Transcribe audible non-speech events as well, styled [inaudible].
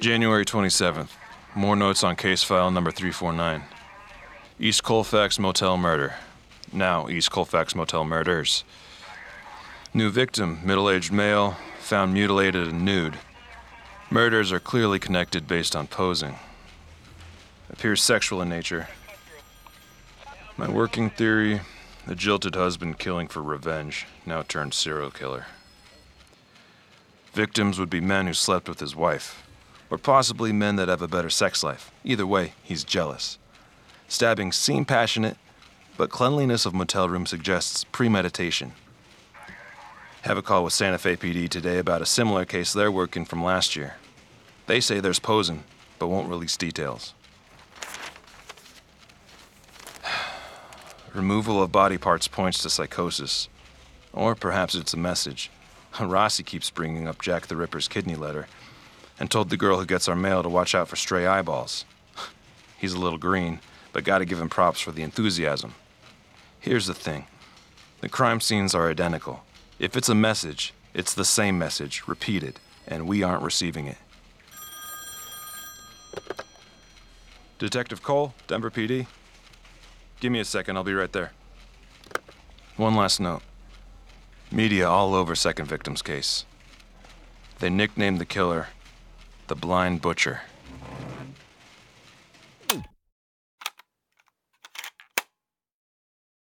January 27th. More notes on case file number 349. East Colfax Motel murder. Now, East Colfax Motel murders. New victim, middle aged male, found mutilated and nude. Murders are clearly connected based on posing. Appears sexual in nature. My working theory the jilted husband killing for revenge, now turned serial killer. Victims would be men who slept with his wife, or possibly men that have a better sex life. Either way, he's jealous. Stabbings seem passionate, but cleanliness of motel room suggests premeditation. Have a call with Santa Fe PD today about a similar case they're working from last year. They say there's posing, but won't release details. [sighs] Removal of body parts points to psychosis. Or perhaps it's a message. [laughs] Rossi keeps bringing up Jack the Ripper's kidney letter and told the girl who gets our mail to watch out for stray eyeballs. [laughs] He's a little green, but gotta give him props for the enthusiasm. Here's the thing the crime scenes are identical. If it's a message, it's the same message, repeated, and we aren't receiving it. Detective Cole, Denver PD. Give me a second, I'll be right there. One last note. Media all over second victim's case. They nicknamed the killer the Blind Butcher.